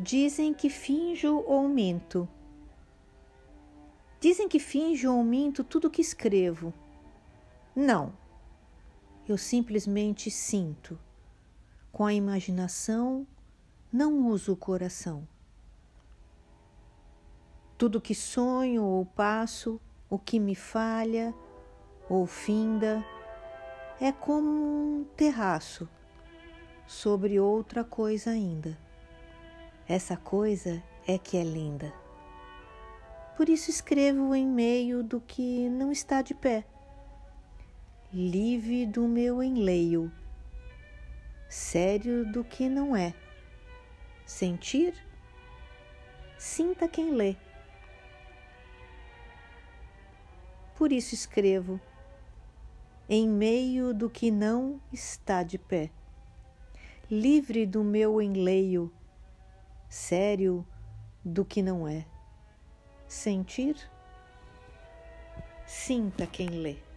Dizem que finjo ou minto. Dizem que finjo ou minto tudo que escrevo. Não. Eu simplesmente sinto. Com a imaginação, não uso o coração. Tudo que sonho ou passo, o que me falha ou finda, é como um terraço sobre outra coisa ainda. Essa coisa é que é linda. Por isso escrevo em meio do que não está de pé, livre do meu enleio, sério do que não é. Sentir? Sinta quem lê. Por isso escrevo em meio do que não está de pé, livre do meu enleio sério do que não é. Sentir? Sinta quem lê.